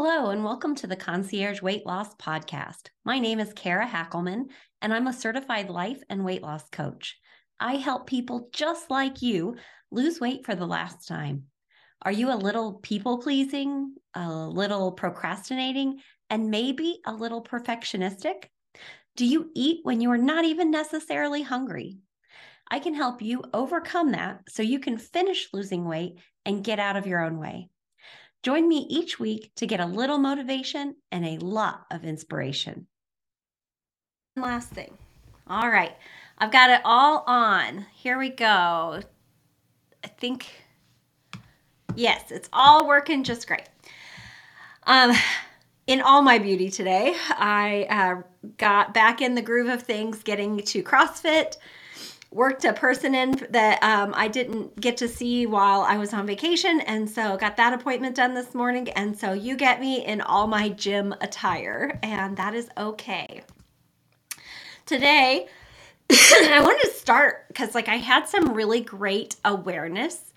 Hello, and welcome to the Concierge Weight Loss Podcast. My name is Kara Hackelman, and I'm a certified life and weight loss coach. I help people just like you lose weight for the last time. Are you a little people pleasing, a little procrastinating, and maybe a little perfectionistic? Do you eat when you are not even necessarily hungry? I can help you overcome that so you can finish losing weight and get out of your own way. Join me each week to get a little motivation and a lot of inspiration. Last thing. All right. I've got it all on. Here we go. I think, yes, it's all working just great. Um, in all my beauty today, I uh, got back in the groove of things, getting to CrossFit worked a person in that um, I didn't get to see while I was on vacation. And so got that appointment done this morning. And so you get me in all my gym attire, and that is okay. Today, I wanted to start because like I had some really great awareness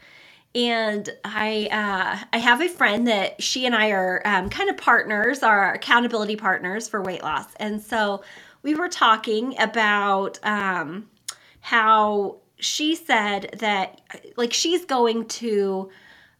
and I uh, I have a friend that she and I are um, kind of partners, our accountability partners for weight loss, and so we were talking about um, how she said that like she's going to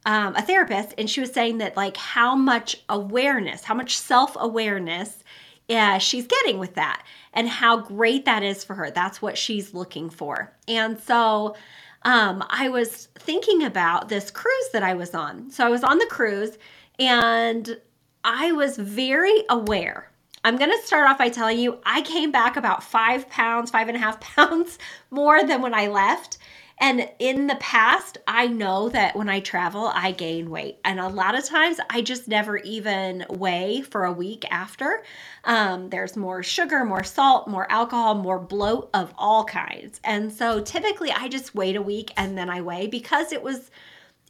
um, a therapist and she was saying that like how much awareness how much self-awareness uh, she's getting with that and how great that is for her. That's what she's looking for. And so um, i was thinking about this cruise that i was on. So i was on the cruise and i was very aware I'm going to start off by telling you I came back about five pounds, five and a half pounds more than when I left. And in the past, I know that when I travel, I gain weight. And a lot of times, I just never even weigh for a week after. Um, there's more sugar, more salt, more alcohol, more bloat of all kinds. And so typically, I just wait a week and then I weigh because it was.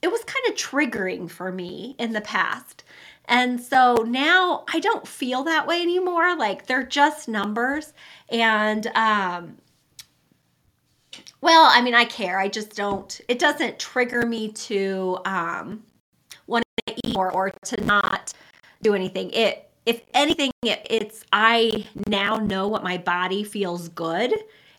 It was kind of triggering for me in the past. And so now I don't feel that way anymore. Like they're just numbers. And, um, well, I mean, I care. I just don't, it doesn't trigger me to um, want to eat more or to not do anything. It, if anything, it, it's, I now know what my body feels good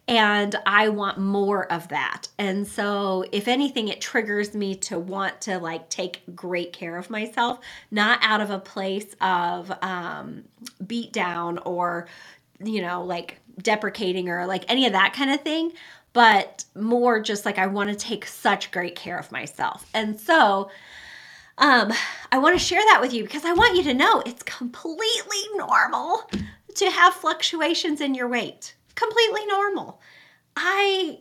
and I want more of that. And so, if anything, it triggers me to want to like take great care of myself, not out of a place of um, beat down or, you know, like deprecating or like any of that kind of thing, but more just like I want to take such great care of myself. And so, um, I want to share that with you because I want you to know it's completely normal to have fluctuations in your weight completely normal. I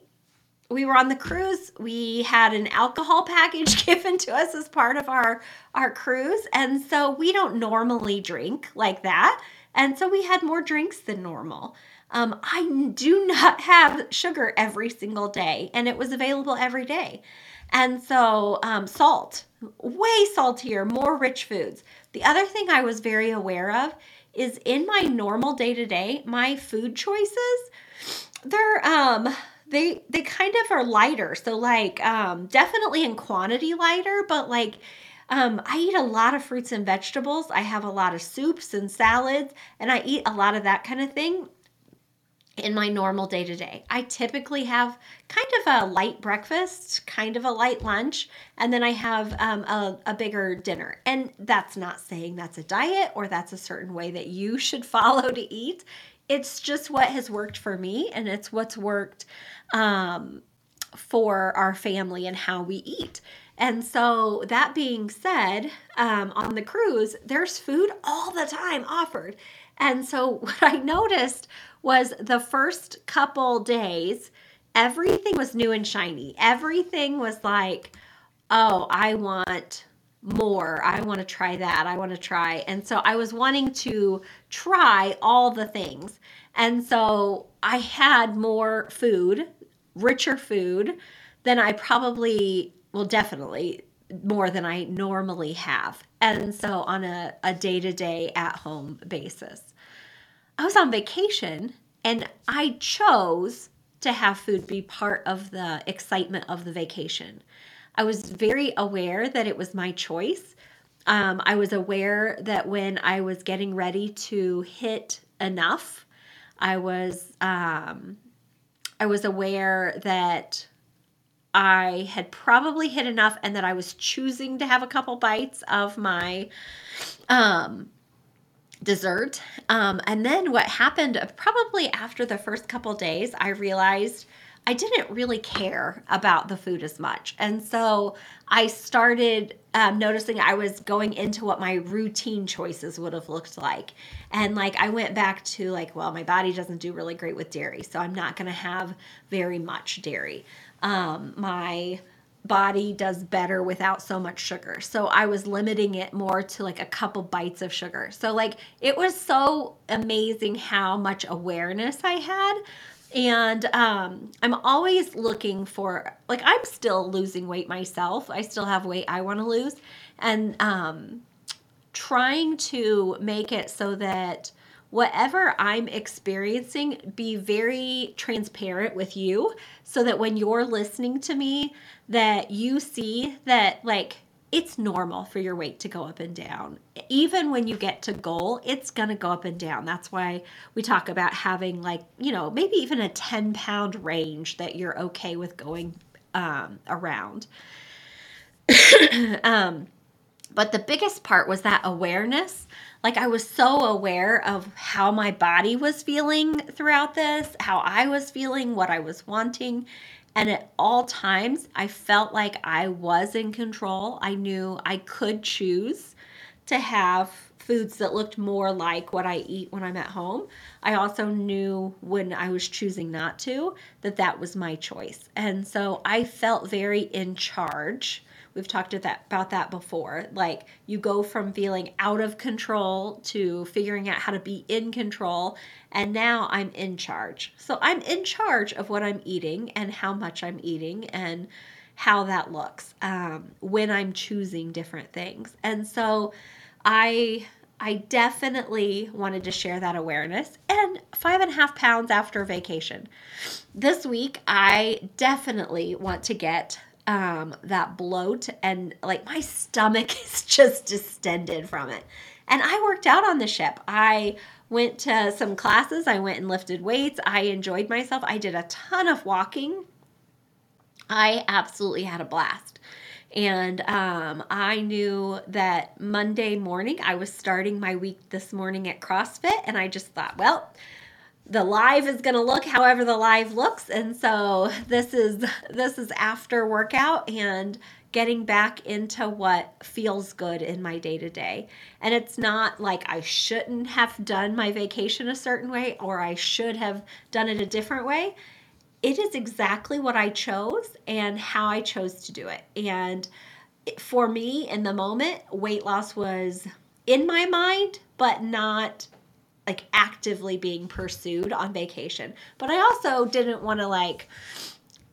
we were on the cruise. We had an alcohol package given to us as part of our our cruise, and so we don't normally drink like that. And so we had more drinks than normal. Um, I do not have sugar every single day, and it was available every day. And so, um, salt, way saltier, more rich foods. The other thing I was very aware of is in my normal day to day, my food choices, they're um they they kind of are lighter. So like um definitely in quantity lighter, but like um, I eat a lot of fruits and vegetables. I have a lot of soups and salads, and I eat a lot of that kind of thing in my normal day to day. I typically have kind of a light breakfast, kind of a light lunch, and then I have um, a, a bigger dinner. And that's not saying that's a diet or that's a certain way that you should follow to eat. It's just what has worked for me, and it's what's worked um, for our family and how we eat. And so, that being said, um, on the cruise, there's food all the time offered. And so, what I noticed was the first couple days, everything was new and shiny. Everything was like, oh, I want more. I want to try that. I want to try. And so I was wanting to try all the things. And so I had more food, richer food than I probably, well, definitely more than I normally have. And so on a, a day-to-day at-home basis. I was on vacation and I chose to have food be part of the excitement of the vacation. I was very aware that it was my choice. Um, I was aware that when I was getting ready to hit enough, I was um, I was aware that I had probably hit enough and that I was choosing to have a couple bites of my um, dessert. Um, and then what happened uh, probably after the first couple days, I realized I didn't really care about the food as much. And so I started um, noticing I was going into what my routine choices would have looked like. And like I went back to like, well, my body doesn't do really great with dairy, so I'm not going to have very much dairy. Um, my body does better without so much sugar. So I was limiting it more to like a couple bites of sugar. So like it was so amazing how much awareness I had. And um, I'm always looking for like I'm still losing weight myself. I still have weight I want to lose and um, trying to make it so that whatever I'm experiencing, be very transparent with you so that when you're listening to me, that you see that like it's normal for your weight to go up and down. Even when you get to goal, it's going to go up and down. That's why we talk about having, like, you know, maybe even a 10 pound range that you're okay with going um, around. um, but the biggest part was that awareness like I was so aware of how my body was feeling throughout this, how I was feeling, what I was wanting. And at all times, I felt like I was in control. I knew I could choose to have foods that looked more like what I eat when I'm at home. I also knew when I was choosing not to that that was my choice. And so I felt very in charge We've talked about that before. Like you go from feeling out of control to figuring out how to be in control. And now I'm in charge. So I'm in charge of what I'm eating and how much I'm eating and how that looks um, when I'm choosing different things. And so I I definitely wanted to share that awareness and five and a half pounds after vacation. This week, I definitely want to get um, that bloat and like my stomach is just distended from it. And I worked out on the ship. I went to some classes, I went and lifted weights. I enjoyed myself. I did a ton of walking. I absolutely had a blast. And um, I knew that Monday morning I was starting my week this morning at CrossFit, and I just thought, well, the live is going to look however the live looks and so this is this is after workout and getting back into what feels good in my day to day and it's not like I shouldn't have done my vacation a certain way or I should have done it a different way. It is exactly what I chose and how I chose to do it. And for me in the moment weight loss was in my mind but not like actively being pursued on vacation. But I also didn't want to like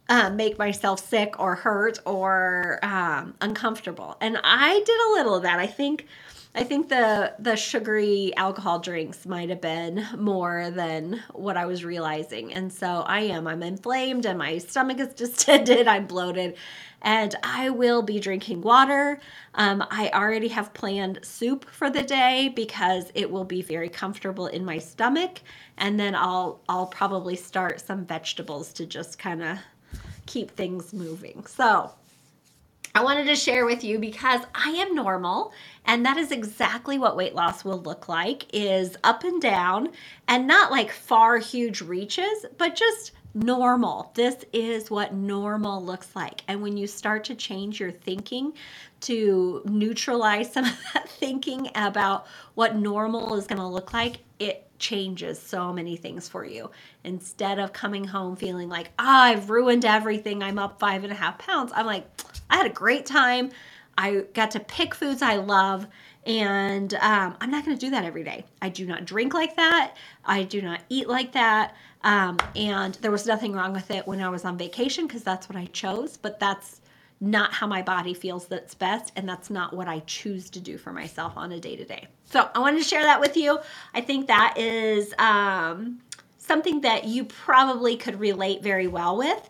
uh, make myself sick or hurt or um, uncomfortable. And I did a little of that. I think I think the the sugary alcohol drinks might have been more than what I was realizing. And so I am. I'm inflamed and my stomach is distended. I'm bloated and I will be drinking water. Um, I already have planned soup for the day because it will be very comfortable in my stomach, and then I'll I'll probably start some vegetables to just kind of keep things moving. So. I wanted to share with you because I am normal and that is exactly what weight loss will look like is up and down and not like far huge reaches but just normal. This is what normal looks like. And when you start to change your thinking to neutralize some of that thinking about what normal is going to look like, it changes so many things for you. Instead of coming home feeling like, ah, I've ruined everything, I'm up five and a half pounds, I'm like, I had a great time. I got to pick foods I love. And um, I'm not going to do that every day. I do not drink like that. I do not eat like that. Um, and there was nothing wrong with it when I was on vacation because that's what I chose, but that's not how my body feels that's best. And that's not what I choose to do for myself on a day to day. So I wanted to share that with you. I think that is um, something that you probably could relate very well with.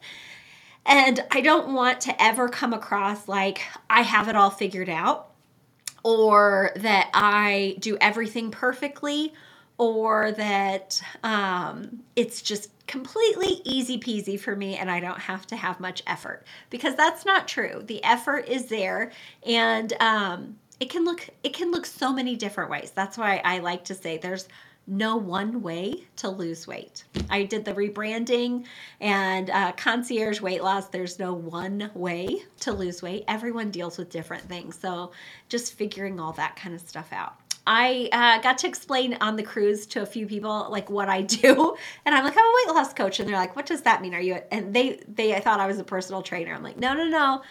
And I don't want to ever come across like I have it all figured out. Or that I do everything perfectly or that um, it's just completely easy peasy for me and I don't have to have much effort because that's not true. The effort is there and um, it can look it can look so many different ways. That's why I like to say there's no one way to lose weight. I did the rebranding and uh, concierge weight loss. There's no one way to lose weight. Everyone deals with different things. So just figuring all that kind of stuff out. I uh, got to explain on the cruise to a few people like what I do, and I'm like, I'm a weight loss coach, and they're like, "What does that mean? Are you?" And they they I thought I was a personal trainer. I'm like, no, no, no,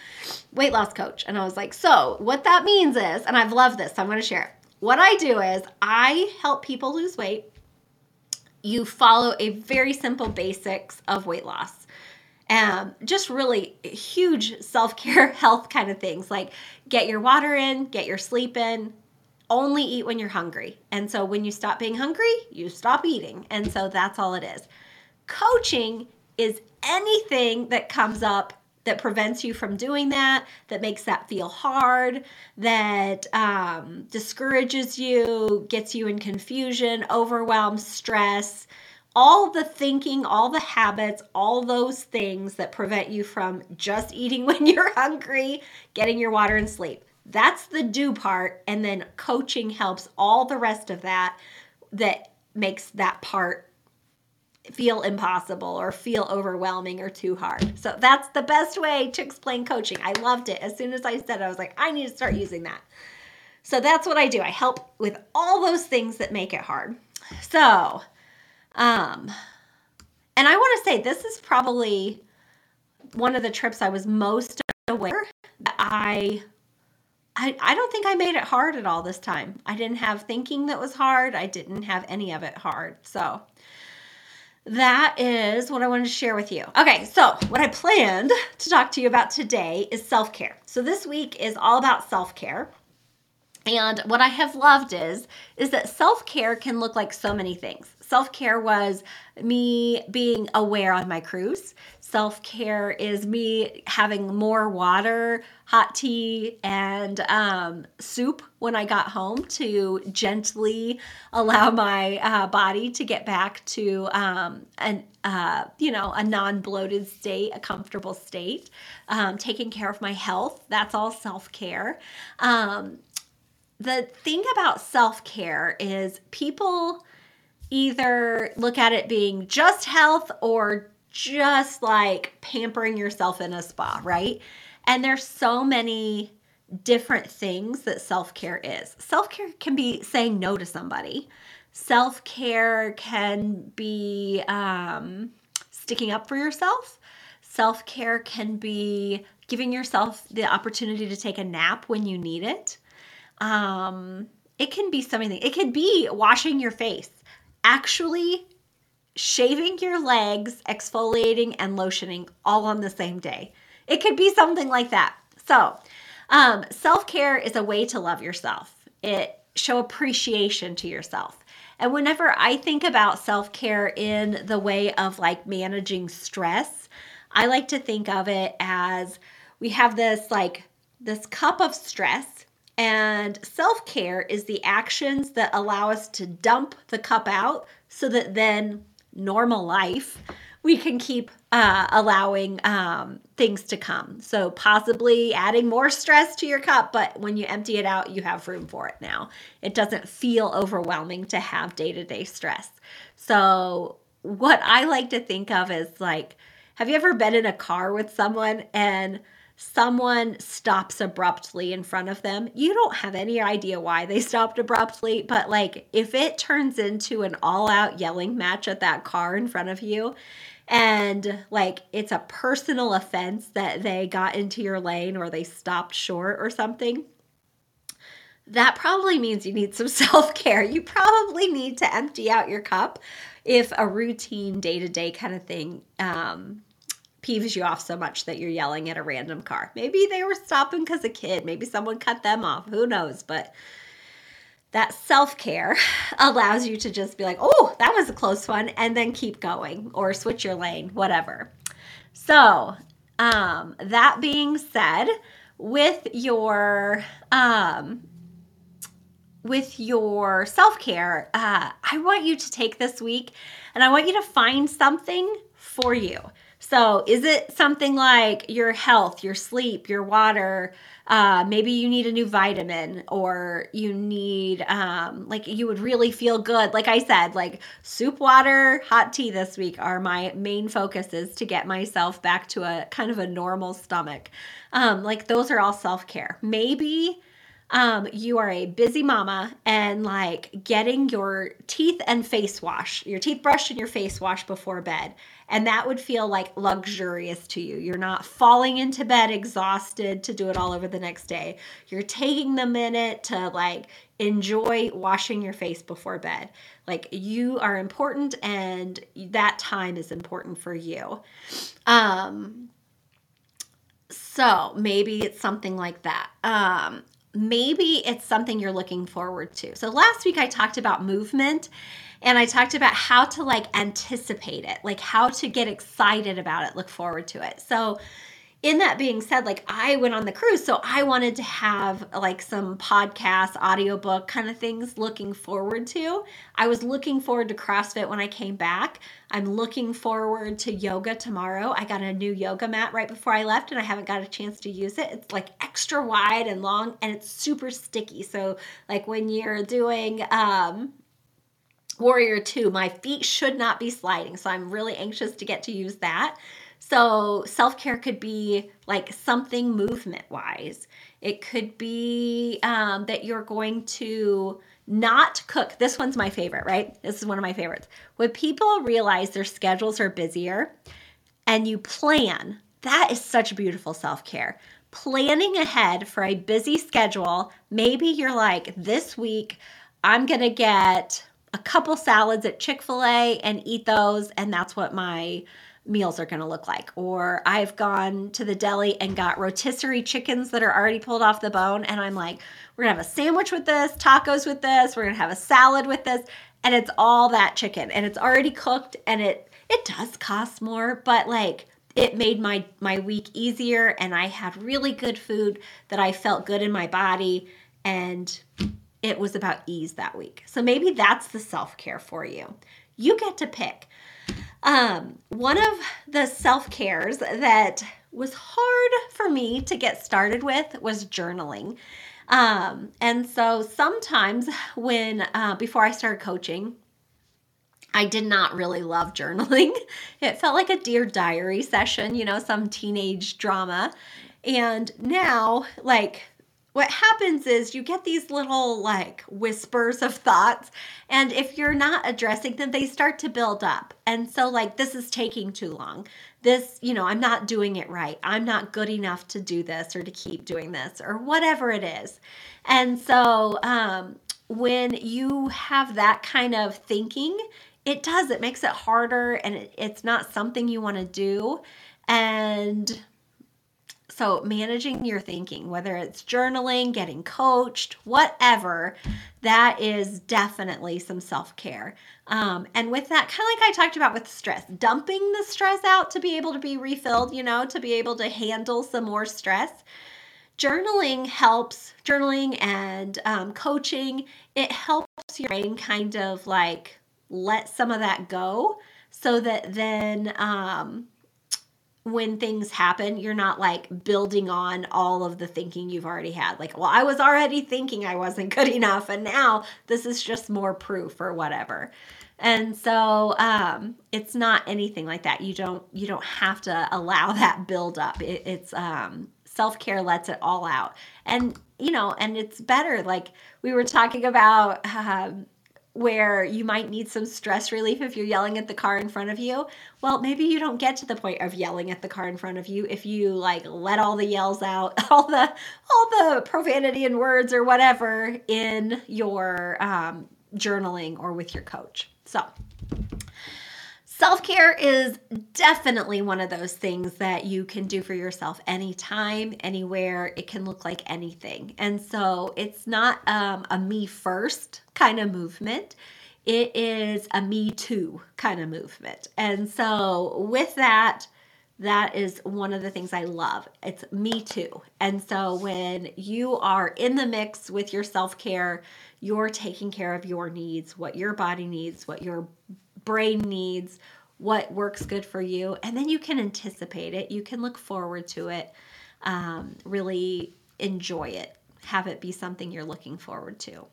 weight loss coach. And I was like, so what that means is, and I've loved this, so I'm going to share it. What I do is I help people lose weight. You follow a very simple basics of weight loss. Um, just really huge self care, health kind of things like get your water in, get your sleep in, only eat when you're hungry. And so when you stop being hungry, you stop eating. And so that's all it is. Coaching is anything that comes up that prevents you from doing that, that makes that feel hard, that um, discourages you, gets you in confusion, overwhelm, stress, all the thinking, all the habits, all those things that prevent you from just eating when you're hungry, getting your water and sleep. That's the do part. And then coaching helps all the rest of that that makes that part feel impossible or feel overwhelming or too hard. So that's the best way to explain coaching. I loved it. As soon as I said it, I was like, I need to start using that. So that's what I do. I help with all those things that make it hard. So, um, and I want to say this is probably one of the trips I was most aware that I I, I don't think I made it hard at all this time. I didn't have thinking that was hard. I didn't have any of it hard. So that is what I wanted to share with you. Okay, so what I planned to talk to you about today is self care. So this week is all about self care. And what I have loved is is that self-care can look like so many things. Self-care was me being aware on my cruise. Self-care is me having more water, hot tea, and um, soup when I got home to gently allow my uh, body to get back to um, an uh, you know a non-bloated state, a comfortable state. Um, taking care of my health. That's all self-care. Um, the thing about self care is people either look at it being just health or just like pampering yourself in a spa, right? And there's so many different things that self care is. Self care can be saying no to somebody, self care can be um, sticking up for yourself. Self care can be giving yourself the opportunity to take a nap when you need it. Um, it can be something. It could be washing your face, actually shaving your legs, exfoliating, and lotioning all on the same day. It could be something like that. So, um, self care is a way to love yourself. It show appreciation to yourself. And whenever I think about self care in the way of like managing stress, I like to think of it as we have this like this cup of stress and self care is the actions that allow us to dump the cup out so that then normal life we can keep uh, allowing um, things to come. So, possibly adding more stress to your cup, but when you empty it out, you have room for it now. It doesn't feel overwhelming to have day to day stress. So, what I like to think of is like, have you ever been in a car with someone and someone stops abruptly in front of them, you don't have any idea why they stopped abruptly. But like, if it turns into an all out yelling match at that car in front of you, and like it's a personal offense that they got into your lane or they stopped short or something, that probably means you need some self care. You probably need to empty out your cup if a routine day to day kind of thing um, peeves you off so much that you're yelling at a random car. Maybe they were stopping because a kid, maybe someone cut them off, who knows? But that self care allows you to just be like, oh, that was a close one, and then keep going or switch your lane, whatever. So, um, that being said, with your um, with your self care, uh, I want you to take this week and I want you to find something for you. So, is it something like your health, your sleep, your water? Uh, maybe you need a new vitamin or you need, um, like, you would really feel good. Like I said, like soup, water, hot tea this week are my main focuses to get myself back to a kind of a normal stomach. Um, like, those are all self care. Maybe um, you are a busy mama and like getting your teeth and face wash, your teeth brushed and your face wash before bed. And that would feel like luxurious to you. You're not falling into bed exhausted to do it all over the next day. You're taking the minute to like enjoy washing your face before bed. Like you are important and that time is important for you. Um, so maybe it's something like that. Um, maybe it's something you're looking forward to. So last week I talked about movement and I talked about how to like anticipate it, like how to get excited about it, look forward to it. So in that being said, like I went on the cruise, so I wanted to have like some podcast, audiobook kind of things looking forward to. I was looking forward to CrossFit when I came back. I'm looking forward to yoga tomorrow. I got a new yoga mat right before I left and I haven't got a chance to use it. It's like extra wide and long and it's super sticky. So like when you're doing um Warrior 2, my feet should not be sliding. So I'm really anxious to get to use that. So, self care could be like something movement wise. It could be um, that you're going to not cook. This one's my favorite, right? This is one of my favorites. When people realize their schedules are busier and you plan, that is such beautiful self care. Planning ahead for a busy schedule, maybe you're like, this week, I'm going to get a couple salads at Chick fil A and eat those. And that's what my meals are going to look like. Or I've gone to the deli and got rotisserie chickens that are already pulled off the bone. And I'm like, we're going to have a sandwich with this, tacos with this, we're going to have a salad with this. And it's all that chicken and it's already cooked and it it does cost more, but like it made my my week easier and I had really good food that I felt good in my body and it was about ease that week. So maybe that's the self-care for you. You get to pick. Um, one of the self cares that was hard for me to get started with was journaling. Um, and so sometimes when, uh, before I started coaching, I did not really love journaling. It felt like a Dear Diary session, you know, some teenage drama. And now, like, what happens is you get these little like whispers of thoughts and if you're not addressing them they start to build up. And so like this is taking too long. This you know i'm not doing it right. I'm not good enough to do this or to keep doing this or whatever it is. And so um, when you have that kind of thinking it does. It makes it harder and it, it's not something you want to do. And so, managing your thinking, whether it's journaling, getting coached, whatever, that is definitely some self care. Um, and with that, kind of like I talked about with stress, dumping the stress out to be able to be refilled, you know, to be able to handle some more stress. Journaling helps, journaling and um, coaching, it helps your brain kind of like let some of that go so that then um, when things happen, you're not like building on all of the thinking you've already had. Like, well, I was already thinking I wasn't good enough, and now this is just more proof or whatever. And so um, it's not anything like that. You don't you don't have to allow that build up. It, it's um, self care lets it all out, and you know, and it's better. Like we were talking about. Um, where you might need some stress relief if you're yelling at the car in front of you. Well, maybe you don't get to the point of yelling at the car in front of you if you like let all the yells out, all the all the profanity and words or whatever in your um, journaling or with your coach. So, Self care is definitely one of those things that you can do for yourself anytime, anywhere. It can look like anything. And so it's not um, a me first kind of movement, it is a me too kind of movement. And so with that, that is one of the things I love. It's me too. And so when you are in the mix with your self care, you're taking care of your needs, what your body needs, what your brain needs, what works good for you. And then you can anticipate it, you can look forward to it, um, really enjoy it, have it be something you're looking forward to.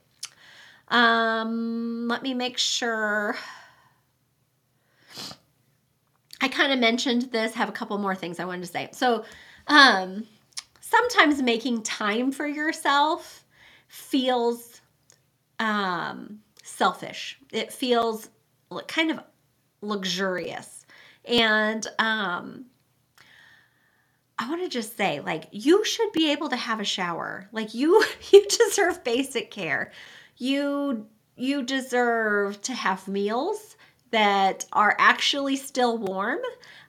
Um, let me make sure. I kind of mentioned this, have a couple more things I wanted to say. So, um, sometimes making time for yourself feels um, selfish. It feels kind of luxurious. And um, I want to just say, like, you should be able to have a shower. Like, you you deserve basic care. You you deserve to have meals that are actually still warm.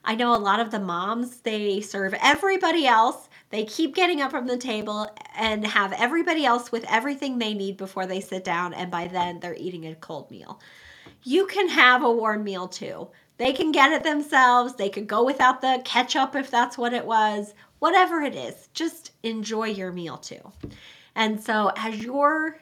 I know a lot of the moms, they serve everybody else. They keep getting up from the table and have everybody else with everything they need before they sit down, and by then they're eating a cold meal. You can have a warm meal too. They can get it themselves. They could go without the ketchup if that's what it was. Whatever it is, just enjoy your meal too. And so, as you're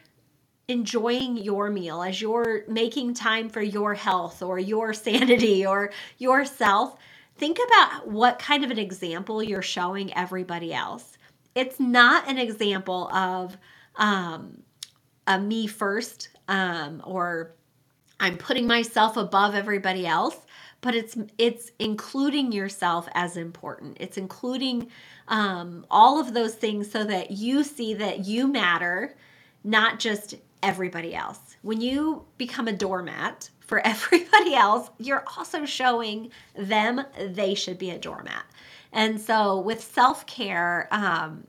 enjoying your meal, as you're making time for your health or your sanity or yourself, think about what kind of an example you're showing everybody else. It's not an example of um, a me first um, or I'm putting myself above everybody else but it's it's including yourself as important. It's including um, all of those things so that you see that you matter not just everybody else. When you become a doormat for everybody else you're also showing them they should be a doormat. And so with self-care um,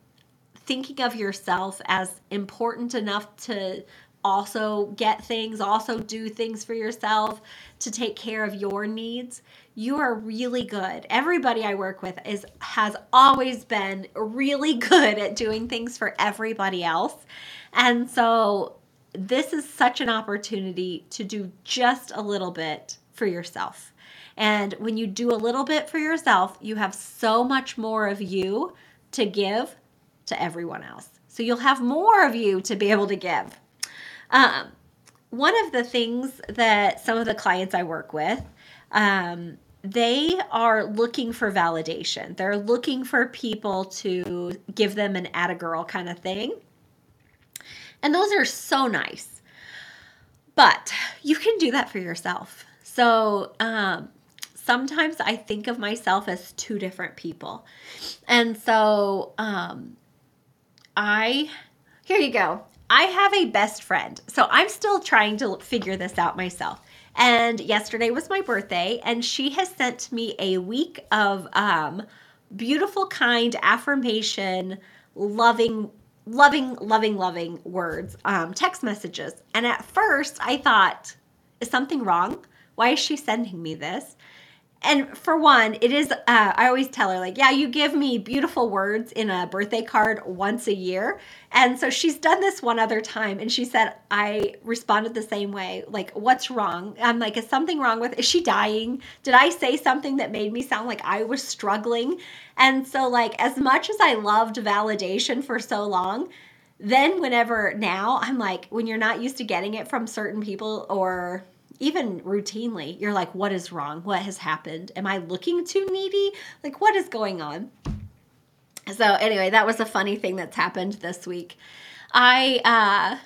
thinking of yourself as important enough to also get things, also do things for yourself to take care of your needs, you are really good. Everybody I work with is has always been really good at doing things for everybody else. And so this is such an opportunity to do just a little bit for yourself. And when you do a little bit for yourself, you have so much more of you to give to everyone else. So you'll have more of you to be able to give. Um, one of the things that some of the clients I work with, um, they are looking for validation. They're looking for people to give them an at a girl kind of thing. And those are so nice. But you can do that for yourself. So um, sometimes I think of myself as two different people. And so um, I, here you go. I have a best friend. So I'm still trying to figure this out myself. And yesterday was my birthday, and she has sent me a week of um, beautiful, kind affirmation, loving, loving, loving, loving words, um, text messages. And at first, I thought, is something wrong? Why is she sending me this? And for one, it is, uh, I always tell her, like, yeah, you give me beautiful words in a birthday card once a year. And so she's done this one other time and she said, I responded the same way. Like, what's wrong? I'm like, is something wrong with, is she dying? Did I say something that made me sound like I was struggling? And so, like, as much as I loved validation for so long, then whenever now I'm like, when you're not used to getting it from certain people or even routinely, you're like, what is wrong? What has happened? Am I looking too needy? Like, what is going on? So, anyway, that was a funny thing that's happened this week. I, uh,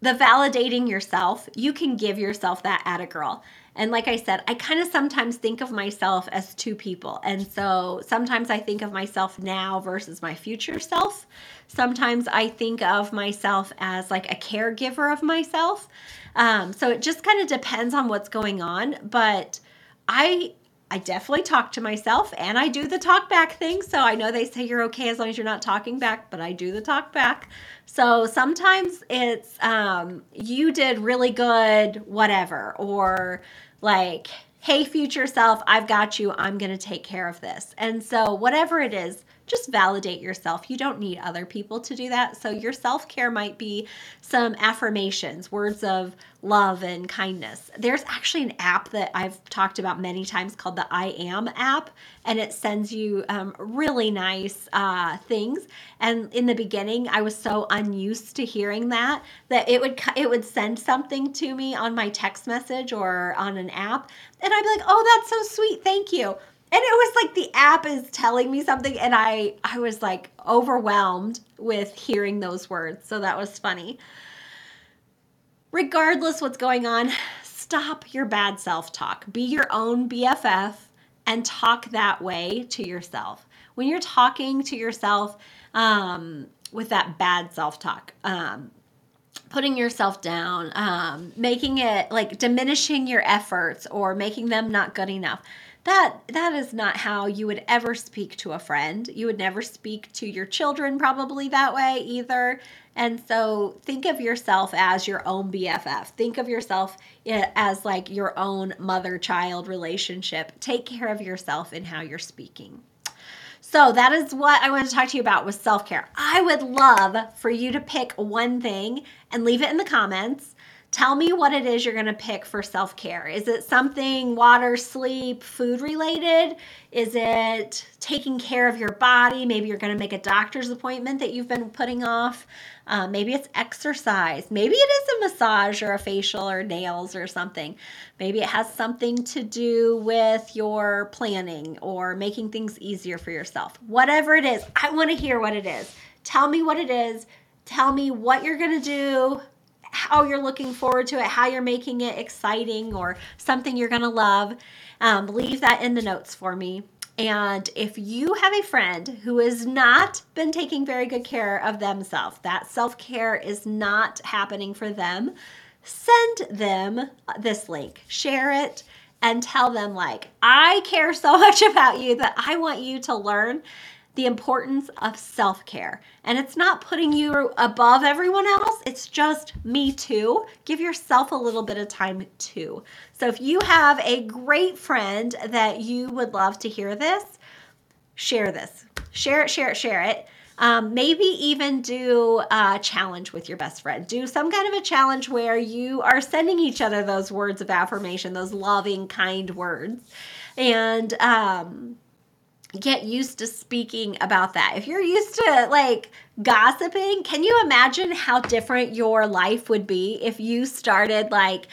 the validating yourself, you can give yourself that at a girl. And like I said, I kind of sometimes think of myself as two people. And so sometimes I think of myself now versus my future self. Sometimes I think of myself as like a caregiver of myself. Um, so it just kind of depends on what's going on. But I I definitely talk to myself and I do the talk back thing. So I know they say you're okay as long as you're not talking back, but I do the talk back. So sometimes it's um, you did really good, whatever, or like, hey, future self, I've got you. I'm going to take care of this. And so whatever it is, just validate yourself. You don't need other people to do that. So, your self care might be some affirmations, words of love and kindness. There's actually an app that I've talked about many times called the I Am app, and it sends you um, really nice uh, things. And in the beginning, I was so unused to hearing that that it would it would send something to me on my text message or on an app, and I'd be like, "Oh, that's so sweet, thank you." And it was like the app is telling me something, and I I was like overwhelmed with hearing those words. So that was funny regardless what's going on, stop your bad self talk. Be your own BFF and talk that way to yourself. When you're talking to yourself um, with that bad self talk, um, putting yourself down, um, making it like diminishing your efforts or making them not good enough. That that is not how you would ever speak to a friend. You would never speak to your children probably that way either. And so think of yourself as your own BFF. Think of yourself as like your own mother child relationship. Take care of yourself in how you're speaking. So that is what I want to talk to you about with self-care. I would love for you to pick one thing and leave it in the comments Tell me what it is you're going to pick for self care. Is it something water, sleep, food related? Is it taking care of your body? Maybe you're going to make a doctor's appointment that you've been putting off. Uh, maybe it's exercise. Maybe it is a massage or a facial or nails or something. Maybe it has something to do with your planning or making things easier for yourself. Whatever it is, I want to hear what it is. Tell me what it is. Tell me what you're going to do how you're looking forward to it, how you're making it exciting or something you're going to love. Um, leave that in the notes for me. And if you have a friend who has not been taking very good care of themselves, that self care is not happening for them, send them this link, share it, and tell them, like, I care so much about you that I want you to learn the importance of self care. And it's not putting you above everyone else, it's just me too. Give yourself a little bit of time too. So if you have a great friend that you would love to hear this, share this. Share it, share it, share it. Um, maybe even do a challenge with your best friend. Do some kind of a challenge where you are sending each other those words of affirmation, those loving, kind words. And um, get used to speaking about that. If you're used to like gossiping, can you imagine how different your life would be if you started like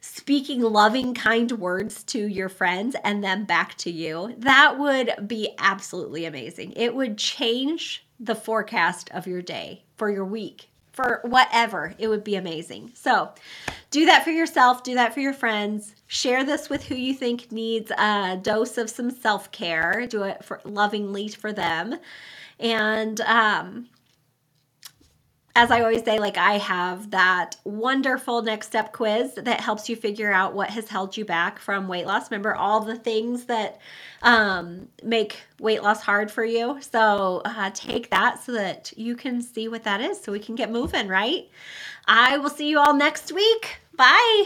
speaking loving, kind words to your friends and then back to you? That would be absolutely amazing. It would change the forecast of your day for your week for whatever. It would be amazing. So, do that for yourself, do that for your friends. Share this with who you think needs a dose of some self care. Do it for lovingly for them. And um, as I always say, like I have that wonderful next step quiz that helps you figure out what has held you back from weight loss. Remember all the things that um, make weight loss hard for you. So uh, take that so that you can see what that is so we can get moving, right? I will see you all next week. Bye.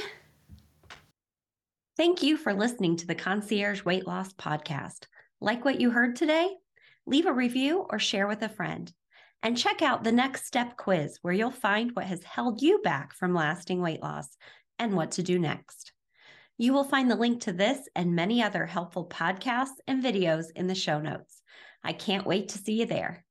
Thank you for listening to the Concierge Weight Loss Podcast. Like what you heard today? Leave a review or share with a friend. And check out the next step quiz where you'll find what has held you back from lasting weight loss and what to do next. You will find the link to this and many other helpful podcasts and videos in the show notes. I can't wait to see you there.